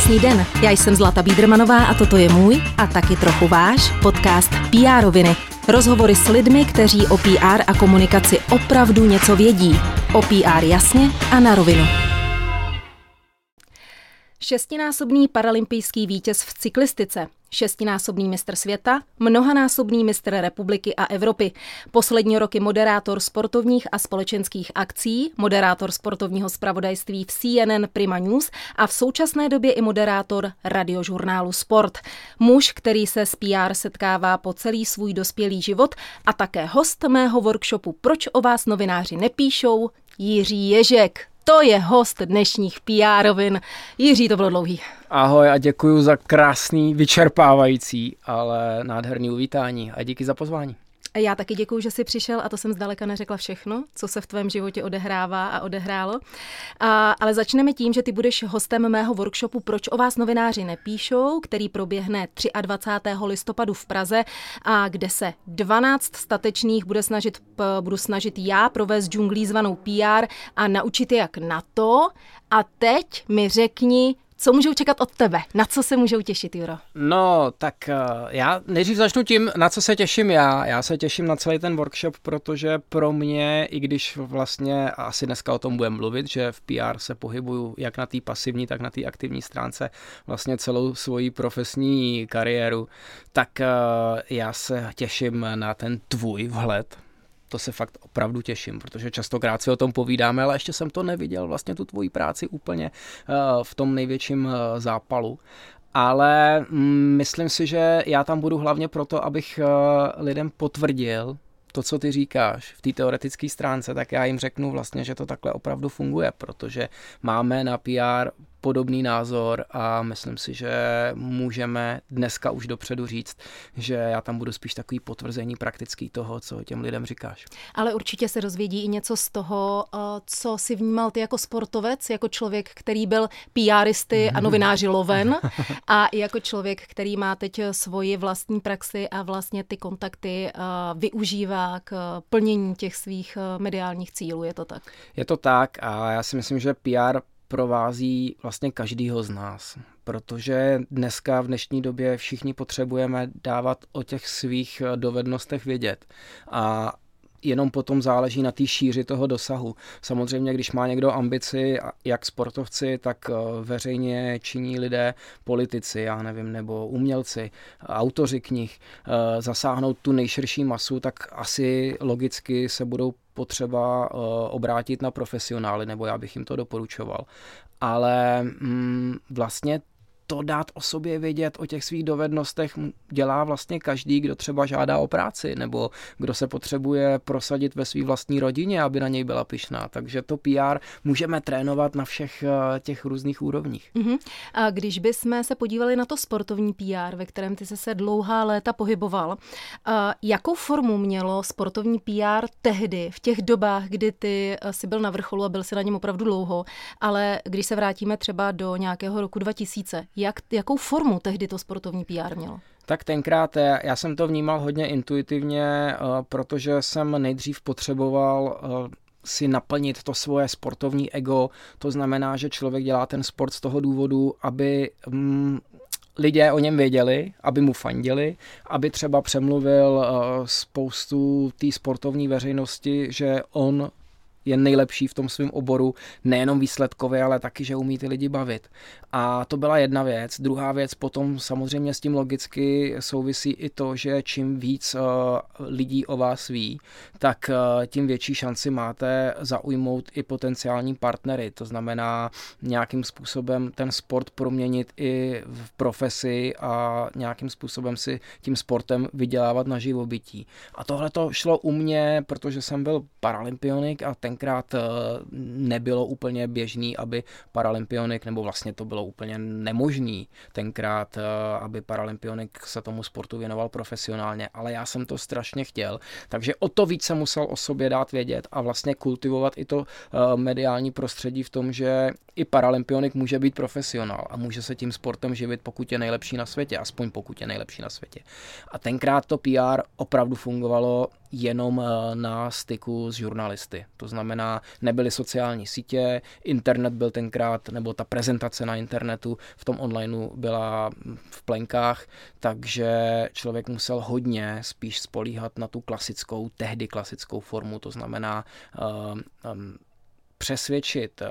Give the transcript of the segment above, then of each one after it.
Krásný den, já jsem Zlata Bídrmanová a toto je můj a taky trochu váš podcast PR roviny. Rozhovory s lidmi, kteří o PR a komunikaci opravdu něco vědí. O PR jasně a na rovinu. Šestinásobný paralympijský vítěz v cyklistice, šestinásobný mistr světa, mnohanásobný mistr republiky a Evropy, poslední roky moderátor sportovních a společenských akcí, moderátor sportovního zpravodajství v CNN Prima News a v současné době i moderátor radiožurnálu Sport. Muž, který se s PR setkává po celý svůj dospělý život a také host mého workshopu Proč o vás novináři nepíšou, Jiří Ježek. To je host dnešních PR-ovin. Jiří, to bylo dlouhý. Ahoj a děkuji za krásný, vyčerpávající, ale nádherný uvítání a díky za pozvání. Já taky děkuji, že jsi přišel a to jsem zdaleka neřekla všechno, co se v tvém životě odehrává a odehrálo. A, ale začneme tím, že ty budeš hostem mého workshopu Proč o vás novináři nepíšou, který proběhne 23. listopadu v Praze a kde se 12 statečných bude snažit, budu snažit já provést džunglí zvanou PR a naučit je jak na to. A teď mi řekni, co můžou čekat od tebe? Na co se můžou těšit, Juro? No, tak uh, já nejdřív začnu tím, na co se těším já. Já se těším na celý ten workshop, protože pro mě, i když vlastně asi dneska o tom budeme mluvit, že v PR se pohybuju jak na té pasivní, tak na té aktivní stránce vlastně celou svoji profesní kariéru, tak uh, já se těším na ten tvůj vhled to se fakt opravdu těším, protože častokrát si o tom povídáme, ale ještě jsem to neviděl, vlastně tu tvoji práci úplně eh, v tom největším eh, zápalu. Ale mm, myslím si, že já tam budu hlavně proto, abych eh, lidem potvrdil, to, co ty říkáš v té teoretické stránce, tak já jim řeknu vlastně, že to takhle opravdu funguje, protože máme na PR podobný názor a myslím si, že můžeme dneska už dopředu říct, že já tam budu spíš takový potvrzení praktický toho, co těm lidem říkáš. Ale určitě se dozvědí i něco z toho, eh, co si vnímal ty jako sportovec, jako člověk, který byl PRisty a novináři loven a i jako člověk, který má teď svoji vlastní praxi a vlastně ty kontakty eh, využívá k plnění těch svých eh, mediálních cílů. Je to tak? Je to tak a já si myslím, že PR provází vlastně každýho z nás, protože dneska v dnešní době všichni potřebujeme dávat o těch svých dovednostech vědět. A jenom potom záleží na té šíři toho dosahu. Samozřejmě, když má někdo ambici, jak sportovci, tak eh, veřejně činí lidé, politici, já nevím, nebo umělci, autoři knih, eh, zasáhnout tu nejširší masu, tak asi logicky se budou potřeba eh, obrátit na profesionály, nebo já bych jim to doporučoval. Ale mm, vlastně to dát o sobě vědět, o těch svých dovednostech dělá vlastně každý, kdo třeba žádá o práci nebo kdo se potřebuje prosadit ve své vlastní rodině, aby na něj byla pyšná. Takže to PR můžeme trénovat na všech eh, těch různých úrovních. Uh-huh. A když bychom se podívali na to sportovní PR, ve kterém ty se se dlouhá léta pohyboval, a jakou formu mělo sportovní PR tehdy, v těch dobách, kdy ty eh, si byl na vrcholu a byl si na něm opravdu dlouho, ale když se vrátíme třeba do nějakého roku 2000, jak, jakou formu tehdy to sportovní PR mělo? Tak tenkrát eh, já jsem to vnímal hodně intuitivně, eh, protože jsem nejdřív potřeboval eh, si naplnit to svoje sportovní ego. To znamená, že člověk dělá ten sport z toho důvodu, aby mm, lidé o něm věděli, aby mu fandili, aby třeba přemluvil spoustu té sportovní veřejnosti, že on je nejlepší v tom svém oboru, nejenom výsledkově, ale taky, že umí ty lidi bavit. A to byla jedna věc. Druhá věc potom samozřejmě s tím logicky souvisí i to, že čím víc uh, lidí o vás ví, tak uh, tím větší šanci máte zaujmout i potenciální partnery. To znamená nějakým způsobem ten sport proměnit i v profesi a nějakým způsobem si tím sportem vydělávat na živobytí. A tohle to šlo u mě, protože jsem byl paralympionik a tenkrát uh, nebylo úplně běžný, aby paralympionik, nebo vlastně to bylo úplně nemožný tenkrát, eh, aby paralympionik se tomu sportu věnoval profesionálně, ale já jsem to strašně chtěl, takže o to více musel o sobě dát vědět a vlastně kultivovat i to eh, mediální prostředí v tom, že i paralympionik může být profesionál a může se tím sportem živit, pokud je nejlepší na světě, aspoň pokud je nejlepší na světě. A tenkrát to PR opravdu fungovalo jenom na styku s žurnalisty. To znamená, nebyly sociální sítě, internet byl tenkrát, nebo ta prezentace na internetu v tom onlineu byla v plenkách, takže člověk musel hodně spíš spolíhat na tu klasickou, tehdy klasickou formu, to znamená um, um, přesvědčit uh,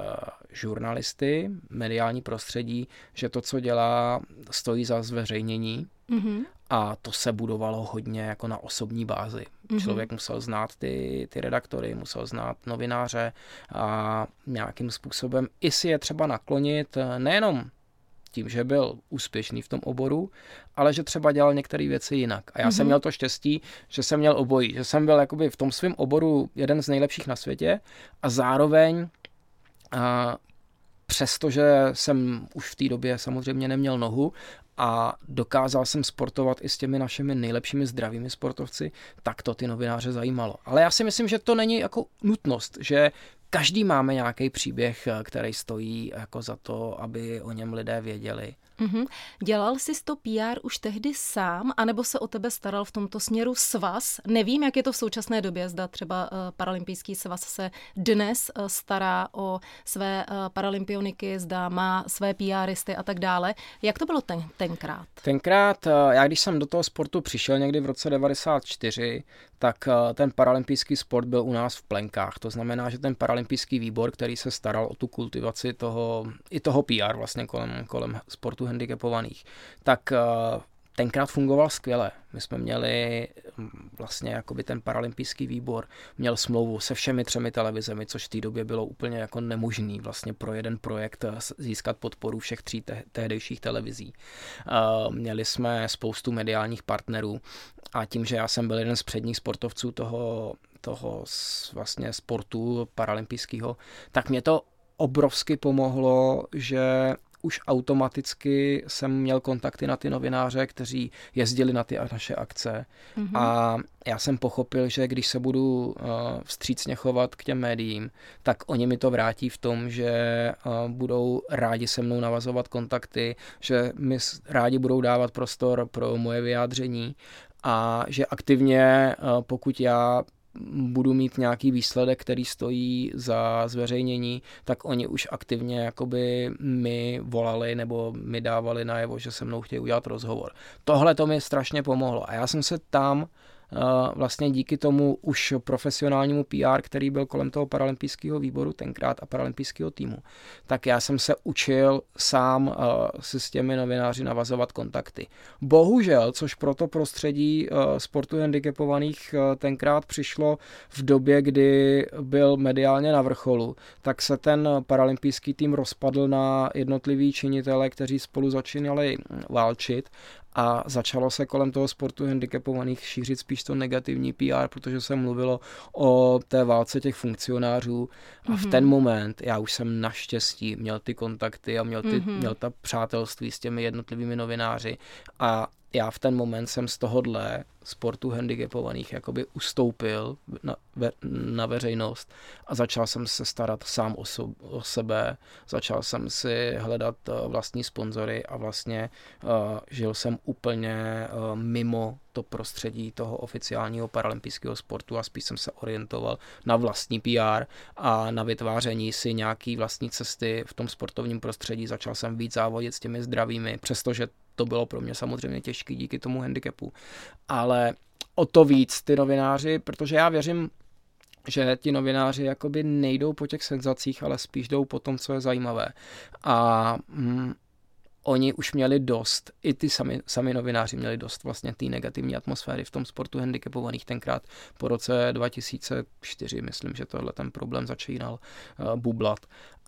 žurnalisty, mediální prostředí, že to, co dělá, stojí za zveřejnění. Mm-hmm. A to se budovalo hodně jako na osobní bázi. Mm-hmm. Člověk musel znát ty, ty redaktory, musel znát novináře a nějakým způsobem i si je třeba naklonit eh, nejenom tím, že byl úspěšný v tom oboru, ale že třeba dělal některé věci jinak. A já mm-hmm. jsem měl to štěstí, že jsem měl obojí, že jsem byl jakoby v tom svém oboru jeden z nejlepších na světě a zároveň a přestože jsem už v té době samozřejmě neměl nohu a dokázal jsem sportovat i s těmi našimi nejlepšími zdravými sportovci, tak to ty novináře zajímalo. Ale já si myslím, že to není jako nutnost, že každý máme nějaký příběh, který stojí jako za to, aby o něm lidé věděli. Mm-hmm. Dělal jsi to PR už tehdy sám, anebo se o tebe staral v tomto směru svaz? Nevím, jak je to v současné době, zda třeba uh, Paralympijský svaz se dnes uh, stará o své uh, paralympioniky, zda má své PRisty a tak dále. Jak to bylo ten, tenkrát? Tenkrát, já když jsem do toho sportu přišel někdy v roce 94, tak ten paralympijský sport byl u nás v plenkách. To znamená, že ten paralympijský výbor, který se staral o tu kultivaci toho, i toho PR vlastně kolem, kolem sportu handicapovaných, tak eh, tenkrát fungoval skvěle. My jsme měli hm, vlastně jakoby ten paralympijský výbor, měl smlouvu se všemi třemi televizemi, což v té době bylo úplně jako nemožný vlastně pro jeden projekt eh, získat podporu všech tří te- tehdejších televizí. Uh, měli jsme spoustu mediálních partnerů a tím, že já jsem byl jeden z předních sportovců toho, toho vlastně sportu paralympijského, tak mě to obrovsky pomohlo, že už automaticky jsem měl kontakty na ty novináře, kteří jezdili na ty naše akce mm-hmm. a já jsem pochopil, že když se budu uh, vstřícně chovat k těm médiím, tak oni mi to vrátí v tom, že uh, budou rádi se mnou navazovat kontakty, že mi rádi budou dávat prostor pro moje vyjádření a že aktivně, uh, pokud já budu mít nějaký výsledek, který stojí za zveřejnění, tak oni už aktivně jakoby mi volali nebo mi dávali najevo, že se mnou chtějí udělat rozhovor. Tohle to mi strašně pomohlo a já jsem se tam vlastně díky tomu už profesionálnímu PR, který byl kolem toho paralympijského výboru tenkrát a paralympijského týmu, tak já jsem se učil sám si s těmi novináři navazovat kontakty. Bohužel, což pro to prostředí sportu handicapovaných tenkrát přišlo v době, kdy byl mediálně na vrcholu, tak se ten paralympijský tým rozpadl na jednotlivý činitele, kteří spolu začínali válčit a začalo se kolem toho sportu handicapovaných šířit spíš to negativní PR, protože se mluvilo o té válce těch funkcionářů a mm-hmm. v mhm. ten moment já už jsem naštěstí měl ty kontakty a měl, ty, mm-hmm. měl ta přátelství s těmi jednotlivými novináři a já v ten moment jsem z tohohle sportu handicapovaných jakoby ustoupil na, ve, na veřejnost a začal jsem se starat sám o, so, o sebe, začal jsem si hledat uh, vlastní sponzory a vlastně uh, žil jsem úplně uh, mimo to prostředí toho oficiálního paralympijského sportu a spíš jsem se orientoval na vlastní PR a na vytváření si nějaký vlastní cesty v tom sportovním prostředí. Začal jsem víc závodit s těmi zdravými, přestože to bylo pro mě samozřejmě těžké díky tomu handicapu. Ale o to víc ty novináři, protože já věřím, že ti novináři jakoby nejdou po těch senzacích, ale spíš jdou po tom, co je zajímavé. A mm, oni už měli dost, i ty sami, sami novináři měli dost vlastně té negativní atmosféry v tom sportu handicapovaných tenkrát po roce 2004, myslím, že tohle ten problém začínal uh, bublat.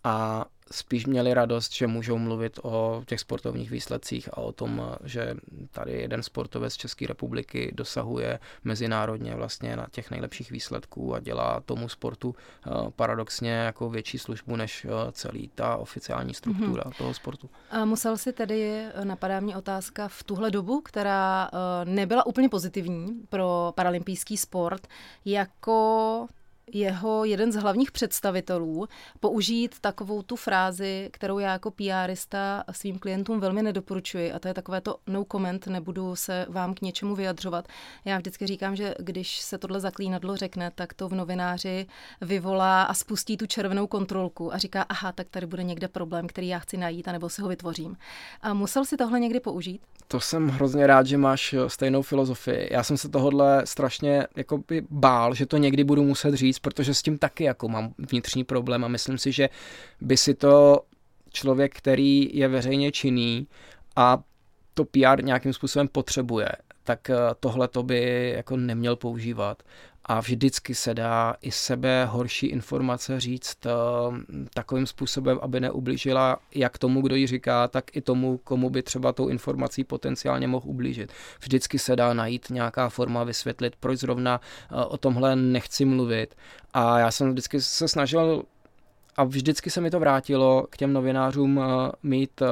A spíš měli radost, že můžou mluvit o těch sportovních výsledcích a o tom, že tady jeden sportovec z České republiky dosahuje mezinárodně vlastně na těch nejlepších výsledků a dělá tomu sportu eh, paradoxně jako větší službu než eh, celý ta oficiální struktura mm-hmm. toho sportu. A musel si tedy, eh, napadá mě otázka, v tuhle dobu, která nebyla úplně pozitivní pro paralympijský sport, jako jeho jeden z hlavních představitelů použít takovou tu frázi, kterou já jako PRista svým klientům velmi nedoporučuji a to je takové to no comment, nebudu se vám k něčemu vyjadřovat. Já vždycky říkám, že když se tohle zaklínadlo řekne, tak to v novináři vyvolá a spustí tu červenou kontrolku a říká, aha, tak tady bude někde problém, který já chci najít, anebo si ho vytvořím. A musel si tohle někdy použít? To jsem hrozně rád, že máš stejnou filozofii. Já jsem se tohohle strašně jakoby bál, že to někdy budu muset říct, protože s tím taky jako mám vnitřní problém a myslím si, že by si to člověk, který je veřejně činný a to PR nějakým způsobem potřebuje, tak eh, tohle to by jako neměl používat a vždycky se dá i sebe horší informace říct uh, takovým způsobem, aby neublížila jak tomu, kdo ji říká, tak i tomu, komu by třeba tou informací potenciálně mohl ublížit. Vždycky se dá najít nějaká forma vysvětlit, proč zrovna uh, o tomhle nechci mluvit. A já jsem vždycky se snažil a vždycky se mi to vrátilo k těm novinářům uh, mít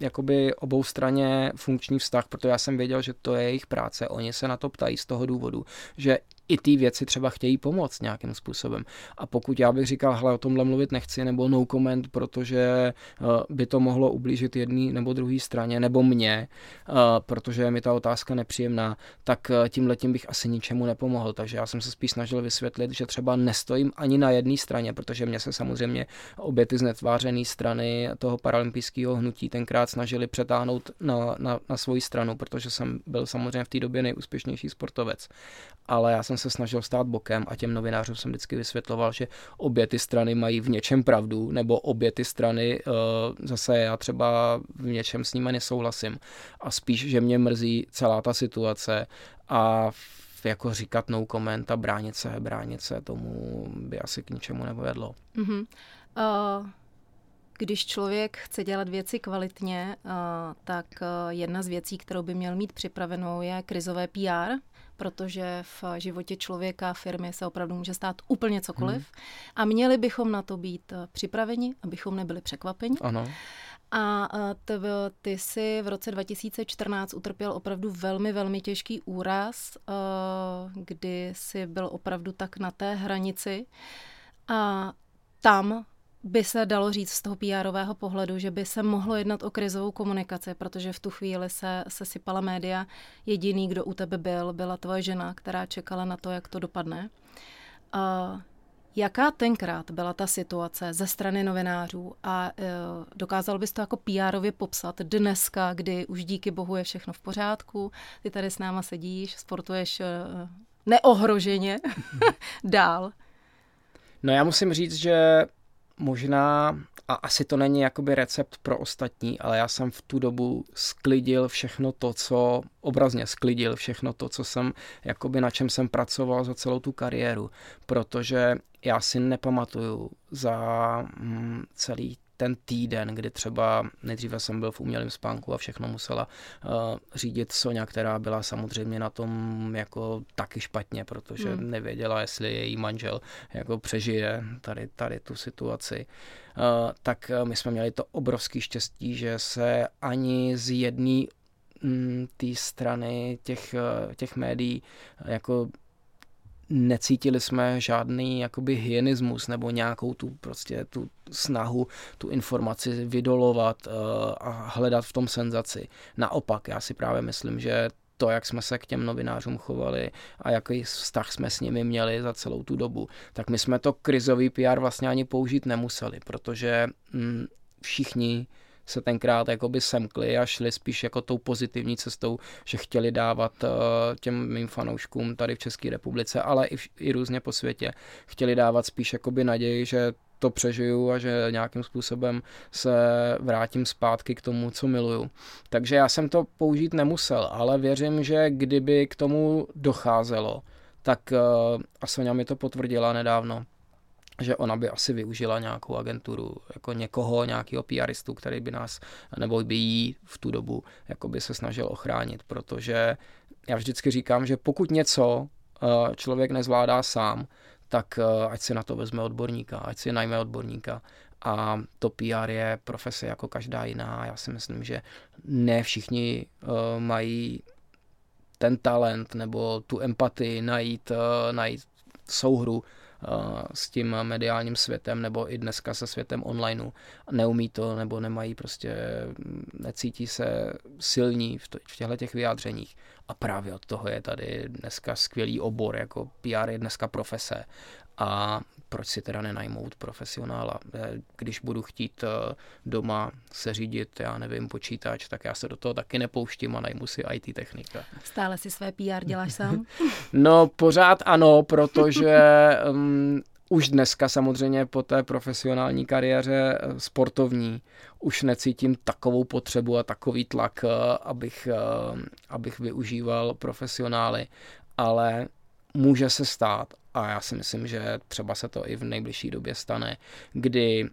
jakoby obou straně funkční vztah, protože já jsem věděl, že to je jejich práce. Oni se na to ptají z toho důvodu, že i ty věci třeba chtějí pomoct nějakým způsobem. A pokud já bych říkal, hele, o tomhle mluvit nechci, nebo no comment, protože eh, by to mohlo ublížit jedné nebo druhé straně, nebo mě, eh, protože je mi ta otázka nepříjemná, tak eh, tím letím bych asi ničemu nepomohl. Takže já jsem se spíš snažil vysvětlit, že třeba nestojím ani na jedné straně, protože mě se samozřejmě obě ty znetvářené strany toho paralympijského hnutí tenkrát snažili přetáhnout na, na, na svoji stranu, protože jsem byl samozřejmě v té době nejúspěšnější sportovec. Ale já jsem se snažil stát bokem a těm novinářům jsem vždycky vysvětloval, že obě ty strany mají v něčem pravdu, nebo obě ty strany uh, zase já třeba v něčem s nimi nesouhlasím. A spíš, že mě mrzí celá ta situace a jako říkat no comment a bránit se, bránit se, tomu by asi k ničemu nepovedlo. Mm-hmm. Uh, když člověk chce dělat věci kvalitně, uh, tak jedna z věcí, kterou by měl mít připravenou, je krizové PR, protože v životě člověka, firmy se opravdu může stát úplně cokoliv. Hmm. A měli bychom na to být eh, připraveni, abychom nebyli překvapeni. Ano. A eh, ty, jsi v roce 2014 utrpěl opravdu velmi, velmi těžký úraz, eh, kdy jsi byl opravdu tak na té hranici. A tam by se dalo říct z toho pr pohledu, že by se mohlo jednat o krizovou komunikaci, protože v tu chvíli se, se sypala média. Jediný, kdo u tebe byl, byla tvoje žena, která čekala na to, jak to dopadne. A jaká tenkrát byla ta situace ze strany novinářů a e, dokázal bys to jako pr popsat dneska, kdy už díky bohu je všechno v pořádku, ty tady s náma sedíš, sportuješ e, neohroženě dál? No já musím říct, že možná, a asi to není jakoby recept pro ostatní, ale já jsem v tu dobu sklidil všechno to, co, obrazně sklidil všechno to, co jsem, jakoby na čem jsem pracoval za celou tu kariéru, protože já si nepamatuju za mm, celý ten týden, kdy třeba nejdříve jsem byl v umělém spánku a všechno musela uh, řídit Sonja, která byla samozřejmě na tom jako taky špatně, protože hmm. nevěděla, jestli její manžel jako přežije tady, tady tu situaci. Uh, tak uh, my jsme měli to obrovský štěstí, že se ani z jedné mm, té strany těch, těch médií jako necítili jsme žádný jakoby hyenismus nebo nějakou tu prostě tu snahu tu informaci vydolovat uh, a hledat v tom senzaci. Naopak, já si právě myslím, že to, jak jsme se k těm novinářům chovali a jaký vztah jsme s nimi měli za celou tu dobu, tak my jsme to krizový PR vlastně ani použít nemuseli, protože mm, všichni se tenkrát jakoby semkli a šli spíš jako tou pozitivní cestou, že chtěli dávat uh, těm mým fanouškům tady v České republice, ale i, v, i různě po světě, chtěli dávat spíš jakoby naději, že to přežiju a že nějakým způsobem se vrátím zpátky k tomu, co miluju. Takže já jsem to použít nemusel, ale věřím, že kdyby k tomu docházelo, tak uh, a Sonja mi to potvrdila nedávno, že ona by asi využila nějakou agenturu, jako někoho, nějakého PRistu, který by nás, nebo by jí v tu dobu jako by se snažil ochránit, protože já vždycky říkám, že pokud něco eh, člověk nezvládá sám, tak eh, ať si na to vezme odborníka, ať si najme odborníka. A to PR je profese jako každá jiná. Já si myslím, že ne všichni uh, mají ten talent nebo tu empatii najít, najít souhru s tím mediálním světem nebo i dneska se světem onlineu. Neumí to nebo nemají prostě, necítí se silní v, v těchto těch vyjádřeních. A právě od toho je tady dneska skvělý obor, jako PR je dneska profese. A proč si teda nenajmout profesionála? Když budu chtít eh, doma se řídit, já nevím, počítač, tak já se do toho taky nepouštím a najmu si IT technika. Stále si své PR děláš sám? no pořád ano, protože um, už dneska samozřejmě po té profesionální kariéře eh, sportovní už necítím takovou potřebu a takový tlak, eh, abych, abych využíval profesionály, ale může se stát a já si myslím, že třeba se to i v nejbližší době stane, kdy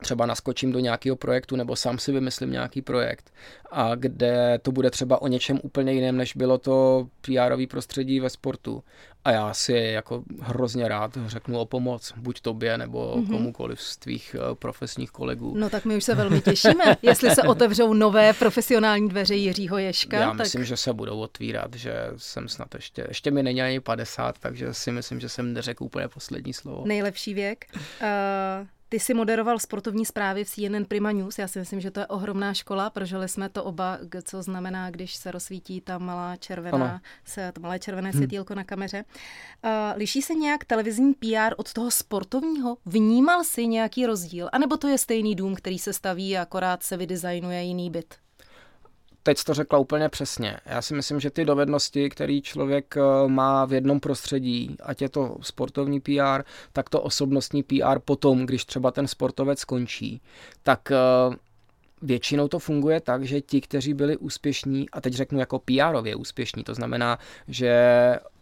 třeba naskočím do nějakého projektu nebo sám si vymyslím nějaký projekt a kde to bude třeba o něčem úplně jiném, než bylo to pr prostředí ve sportu. A já si jako hrozně rád řeknu o pomoc, buď tobě nebo mm-hmm. komukoliv z tvých eh, profesních kolegů. No tak my už se velmi těšíme, jestli se otevřou nové profesionální dveře Jiřího Ješka. Já tak... myslím, že se budou otvírat, že jsem snad ještě, ještě mi není ani 50, takže si myslím, že jsem neřekl úplně poslední slovo. Nejlepší věk. Uh... Ty jsi moderoval sportovní zprávy v CNN Prima News. Já si myslím, že to je ohromná škola. Prožili jsme to oba, co znamená, když se rozsvítí ta malá červená, se, to malé červené hmm. světýlko na kameře. Uh, liší se nějak televizní PR od toho sportovního? Vnímal jsi nějaký rozdíl? A nebo to je stejný dům, který se staví a akorát se vydesignuje jiný byt? Teď to řekla úplně přesně. Já si myslím, že ty dovednosti, které člověk eh, má v jednom prostředí, ať je to sportovní PR, tak to osobnostní PR potom, když třeba ten sportovec skončí, tak eh, většinou to funguje tak, že ti, kteří byli úspěšní, a teď řeknu jako PR-ově úspěšní, to znamená, že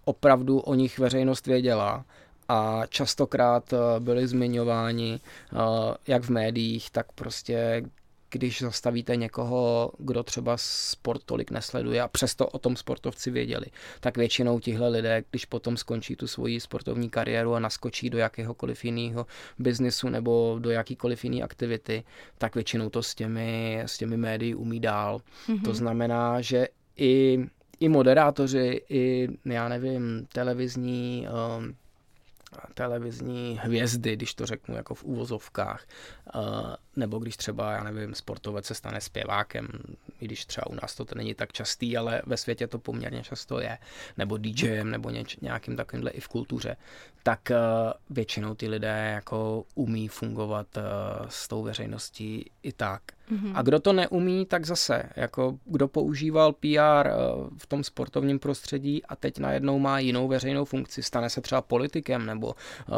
opravdu o nich veřejnost věděla, a častokrát eh, byli zmiňováni jak v médiích, tak prostě když zastavíte někoho, kdo třeba sport tolik nesleduje a přesto o tom sportovci věděli, tak většinou tihle lidé, když potom skončí tu svoji sportovní kariéru a naskočí do jakéhokoliv jiného biznisu nebo do jakýkoliv jiné aktivity, tak většinou to s těmi, s těmi médií umí dál. Mm-hmm. To znamená, že i, i moderátoři, i já nevím, televizní um, televizní hvězdy, když to řeknu jako v úvozovkách, nebo když třeba, já nevím, sportovec se stane zpěvákem, i když třeba u nás to není tak častý, ale ve světě to poměrně často je, nebo DJem, nebo něč, nějakým takovýmhle i v kultuře, tak uh, většinou ty lidé jako umí fungovat uh, s tou veřejností i tak. Mm-hmm. A kdo to neumí, tak zase, jako kdo používal PR eh, v tom sportovním prostředí a teď najednou má jinou veřejnou funkci, stane se třeba politikem nebo uh,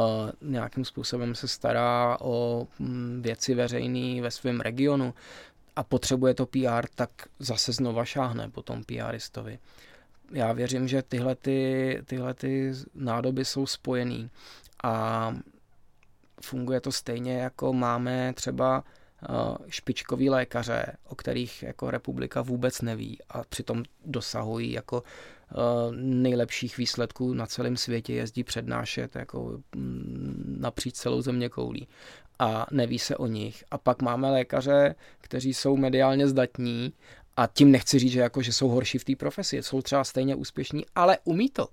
nějakým způsobem se stará o um, věci veřejné ve svém regionu a potřebuje to PR, tak zase znova šáhne po tom PRistovi já věřím, že tyhle, ty, tyhle ty nádoby jsou spojený a funguje to stejně, jako máme třeba špičkoví lékaře, o kterých jako republika vůbec neví a přitom dosahují jako eh, nejlepších výsledků na celém světě, jezdí přednášet jako mm, napříč celou země koulí a neví se o nich. A pak máme lékaře, kteří jsou mediálně zdatní a tím nechci říct, že, jako, že jsou horší v té profesi, jsou třeba stejně úspěšní, ale umí to.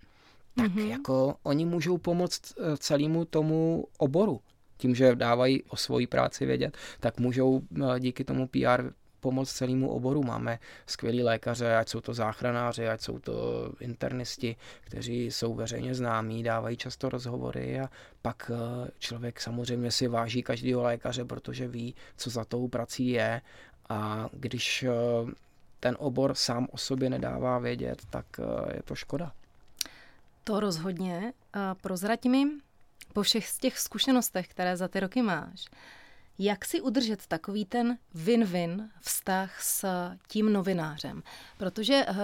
Tak mm-hmm. jako oni můžou pomoct eh, celému tomu oboru. Tím, že dávají o svoji práci vědět, tak můžou eh, díky tomu PR pomoct celému oboru. Máme skvělí lékaře, ať jsou to záchranáři, ať jsou to internisti, kteří jsou veřejně známí, dávají často rozhovory a pak eh, člověk samozřejmě si váží každého lékaře, protože ví, co za tou prací je a když ten obor sám o sobě nedává vědět, tak eh, je to škoda. To rozhodně. Prozrať mi po všech těch zkušenostech, které za ty roky máš, jak si udržet takový ten win-win vztah s tím novinářem? Protože uh,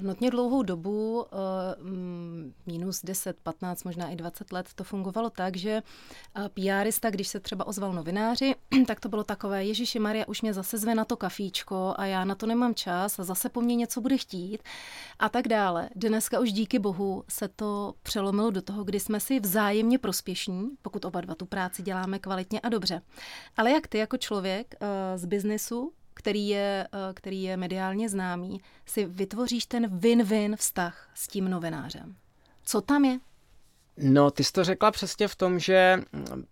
notně dlouhou dobu, uh, minus 10, 15, možná i 20 let, to fungovalo tak, že uh, PRista, když se třeba ozval novináři, tak to bylo takové, Ježíši Maria, už mě zase zve na to kafíčko a já na to nemám čas a zase po mně něco bude chtít a tak dále. Dneska už díky bohu se to přelomilo do toho, kdy jsme si vzájemně prospěšní, pokud oba dva tu práci děláme kvalitně a dobře. Ale jak ty jako člověk uh, z biznesu, který je, uh, který je mediálně známý, si vytvoříš ten win-win vztah s tím novinářem? Co tam je? No, ty jsi to řekla přesně v tom, že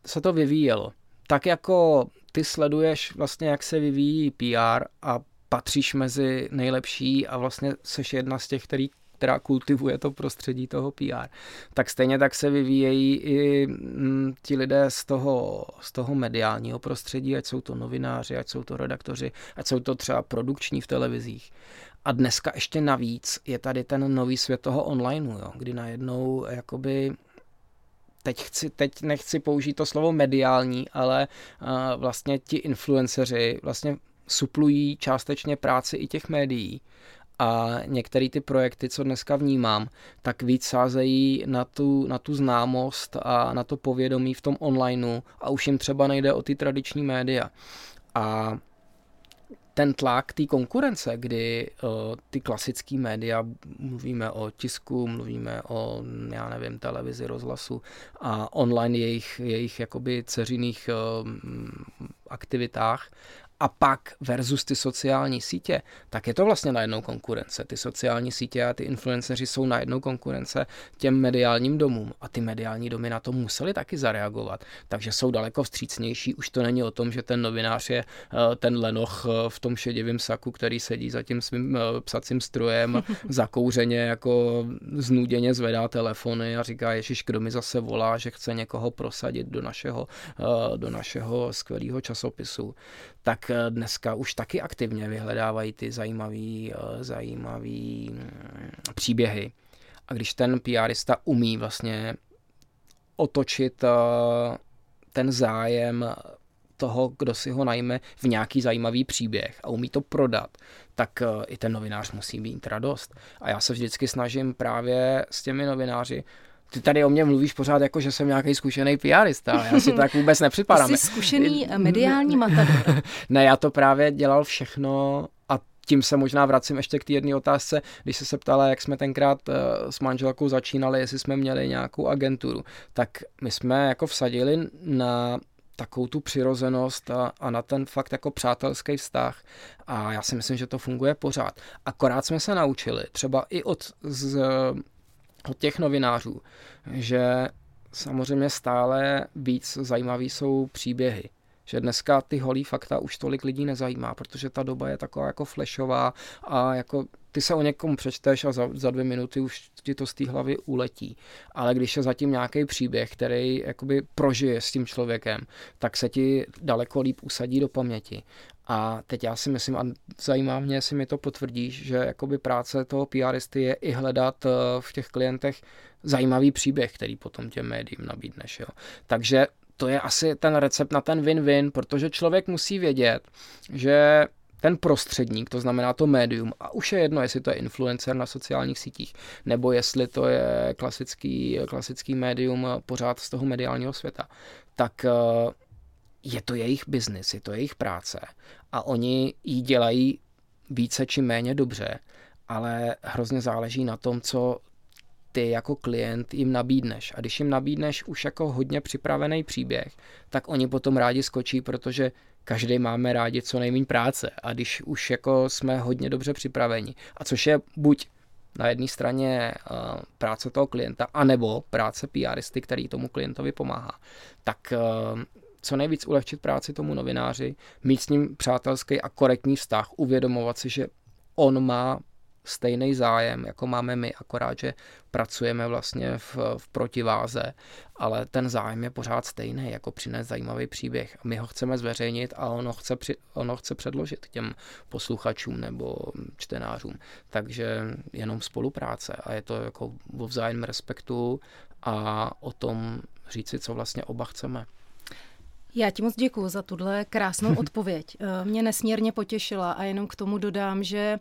se to vyvíjelo. Tak jako ty sleduješ vlastně, jak se vyvíjí PR a patříš mezi nejlepší a vlastně seš jedna z těch, který která kultivuje to prostředí toho PR. Tak stejně tak se vyvíjejí i mm, ti lidé z toho, z toho mediálního prostředí, ať jsou to novináři, ať jsou to redaktoři, ať jsou to třeba produkční v televizích. A dneska ještě navíc je tady ten nový svět toho online, jo, kdy najednou jakoby teď, chci, teď nechci použít to slovo mediální, ale uh, vlastně ti influenceři vlastně suplují částečně práci i těch médií a některé ty projekty, co dneska vnímám, tak víc sázejí na tu, na tu známost a na to povědomí v tom onlineu a už jim třeba nejde o ty tradiční média. A ten tlak té konkurence, kdy uh, ty klasické média, mluvíme o tisku, mluvíme o, já nevím, televizi, rozhlasu a online jejich, jejich jakoby ceřiných uh, aktivitách a pak versus ty sociální sítě, tak je to vlastně najednou konkurence. Ty sociální sítě a ty influenceři jsou najednou konkurence těm mediálním domům a ty mediální domy na to museli taky zareagovat. Takže jsou daleko vstřícnější. Už to není o tom, že ten novinář je eh, ten lenoch eh, v tom šedivém saku, který sedí za tím svým eh, psacím strojem, zakouřeně jako znuděně zvedá telefony a říká, ježiš, kdo mi zase volá, že chce někoho prosadit do našeho, do našeho skvělého časopisu. Tak dneska už taky aktivně vyhledávají ty zajímavý, eh, zajímavý mm, příběhy. A když ten PRista umí vlastně otočit eh, ten zájem toho, kdo si ho najme v nějaký zajímavý příběh a umí to prodat, tak eh, i ten novinář musí být radost. A já se vždycky snažím právě s těmi novináři ty tady o mě mluvíš pořád jako, že jsem nějaký zkušený PRista, já si tak vůbec nepřipadám. Jsi zkušený mediální matador. ne, já to právě dělal všechno a tím se možná vracím ještě k té jedné otázce, když se se ptala, jak jsme tenkrát uh, s manželkou začínali, jestli jsme měli nějakou agenturu, tak my jsme jako vsadili na takovou tu přirozenost a, a na ten fakt jako přátelský vztah a já si myslím, že to funguje pořád. Akorát jsme se naučili, třeba i od z, od těch novinářů, že samozřejmě stále víc zajímavý jsou příběhy. Že dneska ty holí fakta už tolik lidí nezajímá, protože ta doba je taková jako flashová a jako ty se o někom přečteš a za, za dvě minuty už ti to z té hlavy uletí. Ale když je zatím nějaký příběh, který jakoby prožije s tím člověkem, tak se ti daleko líp usadí do paměti. A teď já si myslím, a zajímá mě, jestli mi to potvrdíš, že jakoby práce toho PRisty je i hledat eh, v těch klientech zajímavý příběh, který potom těm médiím nabídneš. Jo. Takže to je asi ten recept na ten win-win, protože člověk musí vědět, že ten prostředník, to znamená to médium, a už je jedno, jestli to je influencer na sociálních sítích, nebo jestli to je klasický, klasický médium pořád z toho mediálního světa, tak eh, je to jejich biznis, je to jejich práce a oni ji dělají více či méně dobře, ale hrozně záleží na tom, co ty jako klient jim nabídneš. A když jim nabídneš už jako hodně připravený příběh, tak oni potom rádi skočí, protože každý máme rádi co nejméně práce. A když už jako jsme hodně dobře připraveni, a což je buď na jedné straně uh, práce toho klienta, anebo práce PRisty, který tomu klientovi pomáhá, tak uh, co nejvíc ulehčit práci tomu novináři, mít s ním přátelský a korektní vztah, uvědomovat si, že on má stejný zájem, jako máme my, akorát, že pracujeme vlastně v, v protiváze, ale ten zájem je pořád stejný, jako přinést zajímavý příběh. My ho chceme zveřejnit a ono chce, při, ono chce předložit těm posluchačům nebo čtenářům. Takže jenom spolupráce a je to jako o vzájemném respektu a o tom říci, co vlastně oba chceme. Já ti moc děkuji za tuhle krásnou odpověď. Eh, mě nesmírně potěšila a jenom k tomu dodám, že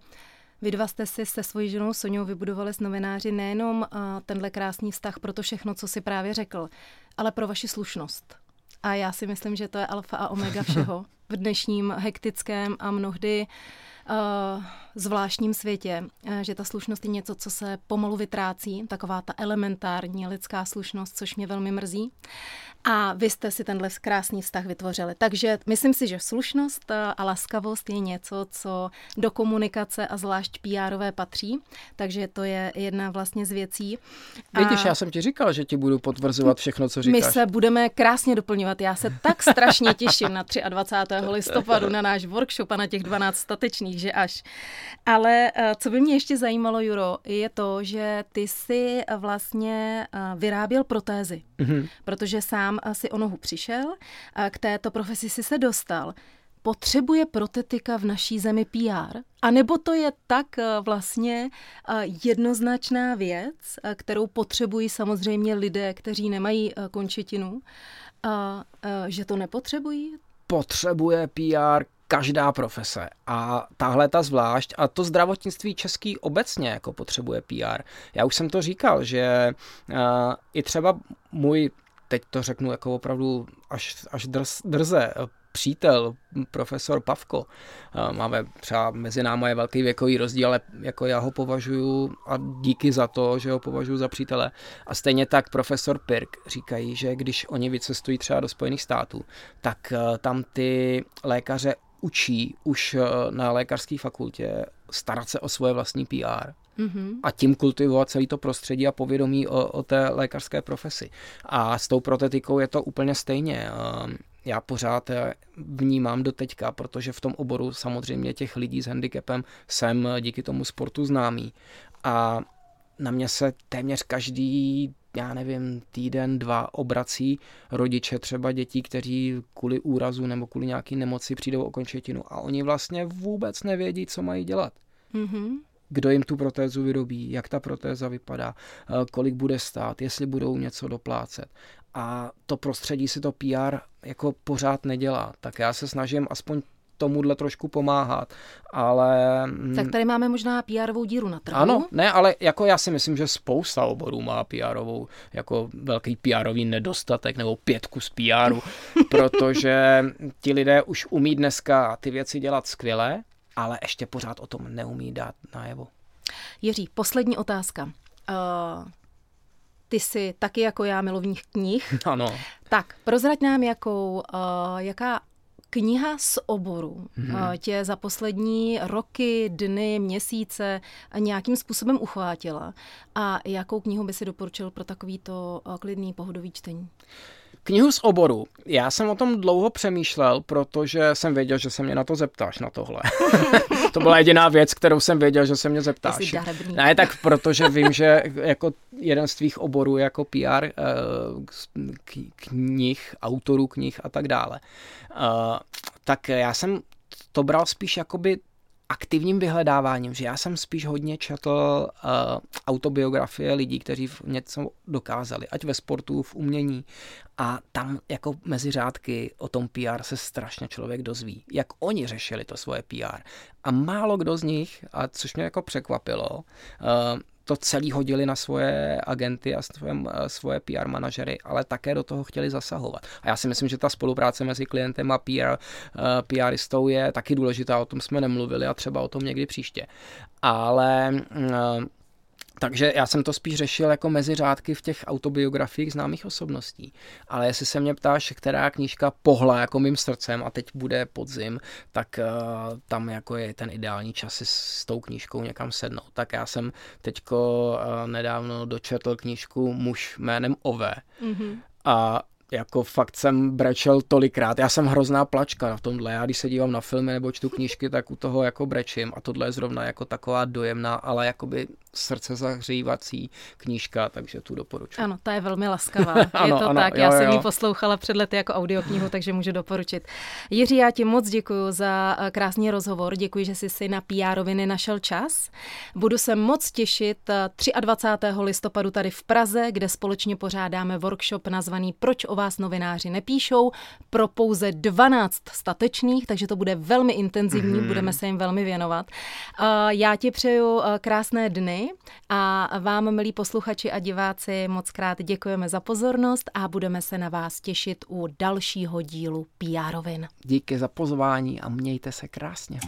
vy dva jste si se svojí ženou Soňou vybudovali s novináři nejenom tenhle krásný vztah pro to všechno, co si právě řekl, ale pro vaši slušnost. A já si myslím, že to je alfa a omega všeho. v dnešním hektickém a mnohdy uh, zvláštním světě, uh, že ta slušnost je něco, co se pomalu vytrácí, taková ta elementární lidská slušnost, což mě velmi mrzí. A vy jste si tenhle krásný vztah vytvořili. Takže myslím si, že slušnost a laskavost je něco, co do komunikace a zvlášť pr patří. Takže to je jedna vlastně z věcí. Vidíš, a já jsem ti říkal, že ti budu potvrzovat všechno, co říkáš. My se budeme krásně doplňovat. Já se tak strašně těším na 23. listopadu na náš workshop a na těch 12 statečných, že až. Ale eh, co by mě ještě zajímalo, Juro, je to, že ty si vlastně eh, vyráběl protézy, mm-hmm. protože sám eh, si o nohu přišel, k této profesi si se dostal. Potřebuje protetika v naší zemi PR? A nebo to je tak vlastně jednoznačná věc, kterou potřebují samozřejmě lidé, kteří nemají končetinu, že to nepotřebují? Potřebuje PR každá profese a tahle ta zvlášť a to zdravotnictví český obecně jako potřebuje PR. Já už jsem to říkal, že uh, i třeba můj, teď to řeknu jako opravdu až, až drz, drze, přítel, profesor Pavko. Máme třeba mezi námi je velký věkový rozdíl, ale jako já ho považuji a díky za to, že ho považuji za přítele. A stejně tak profesor Pirk říkají, že když oni vycestují třeba do Spojených států, tak eh, tam ty lékaře učí už eh, na lékařské fakultě starat se o svoje vlastní PR mm-hmm. a tím kultivovat celý to prostředí a povědomí o, o té lékařské profesi. A s tou protetikou je to úplně stejně. Eh, já pořád eh, vnímám do teďka, protože v tom oboru samozřejmě těch lidí s handicapem jsem díky tomu sportu známý. A na mě se téměř každý já nevím, týden, dva obrací rodiče třeba dětí, kteří kvůli úrazu nebo kvůli nějaké nemoci přijdou o končetinu a oni vlastně vůbec nevědí, co mají dělat. Mm-hmm. Kdo jim tu protézu vyrobí, jak ta protéza vypadá, eh, kolik bude stát, jestli budou něco doplácet. A to prostředí si to PR jako pořád nedělá. Tak já se snažím aspoň tomuhle trošku pomáhat, ale... Mm, tak tady máme možná pr díru na trhu. Ano, ne, ale jako já si myslím, že spousta oborů má pr jako velký pr nedostatek nebo pětku z pr protože ti lidé už umí dneska ty věci dělat skvěle, ale ještě pořád o tom neumí dát najevo. Jiří, poslední otázka. Uh, ty jsi taky jako já milovník knih. Ano. Tak, prozrať nám, jakou, uh, jaká kniha z oboru hmm. tě za poslední roky, dny, měsíce nějakým způsobem uchvátila a jakou knihu by si doporučil pro takovýto klidný pohodový čtení? Knihu z oboru. Já jsem o tom dlouho přemýšlel, protože jsem věděl, že se mě na to zeptáš, na tohle. to byla jediná věc, kterou jsem věděl, že se mě zeptáš. Ne, tak protože vím, že jako jeden z tvých oborů jako PR eh, knih, autorů knih a tak dále. Eh, tak já jsem to bral spíš jakoby aktivním vyhledáváním, že já jsem spíš hodně četl uh, autobiografie lidí, kteří něco dokázali, ať ve sportu, v umění a tam jako mezi řádky o tom PR se strašně člověk dozví, jak oni řešili to svoje PR. A málo kdo z nich, a což mě jako překvapilo, uh, to celý hodili na svoje agenty a svoje, eh, svoje PR manažery, ale také do toho chtěli zasahovat. A já si myslím, že ta spolupráce mezi klientem a PR, uh, PRistou je taky důležitá, o tom jsme nemluvili a třeba o tom někdy příště. Ale uh, takže já jsem to spíš řešil jako mezi řádky v těch autobiografiích známých osobností. Ale jestli se mě ptáš, která knížka pohla jako mým srdcem a teď bude podzim, tak uh, tam jako je ten ideální čas si s tou knížkou někam sednout. Tak já jsem teďko uh, nedávno dočetl knížku Muž jménem Ove. Mm-hmm. A jako fakt jsem brečel tolikrát. Já jsem hrozná plačka na tomhle. Já když se dívám na filmy nebo čtu knížky, tak u toho jako brečím a tohle je zrovna jako taková dojemná, ale jakoby srdce zahřívací knížka, takže tu doporučuji. Ano, ta je velmi laskavá. je ano, to ano, tak, jo, já jsem ji poslouchala před lety jako audioknihu, takže můžu doporučit. Jiří, já ti moc děkuji za eh, krásný rozhovor, děkuji, že jsi si na PR našel čas. Budu se moc těšit 23. Eh, listopadu tady v Praze, kde společně pořádáme workshop nazvaný Proč o vás novináři nepíšou, pro pouze 12 statečných, takže to bude velmi intenzivní, mm. budeme se jim velmi věnovat. Já ti přeju krásné dny a vám, milí posluchači a diváci, moc krát děkujeme za pozornost a budeme se na vás těšit u dalšího dílu PR-ovin. Díky za pozvání a mějte se krásně.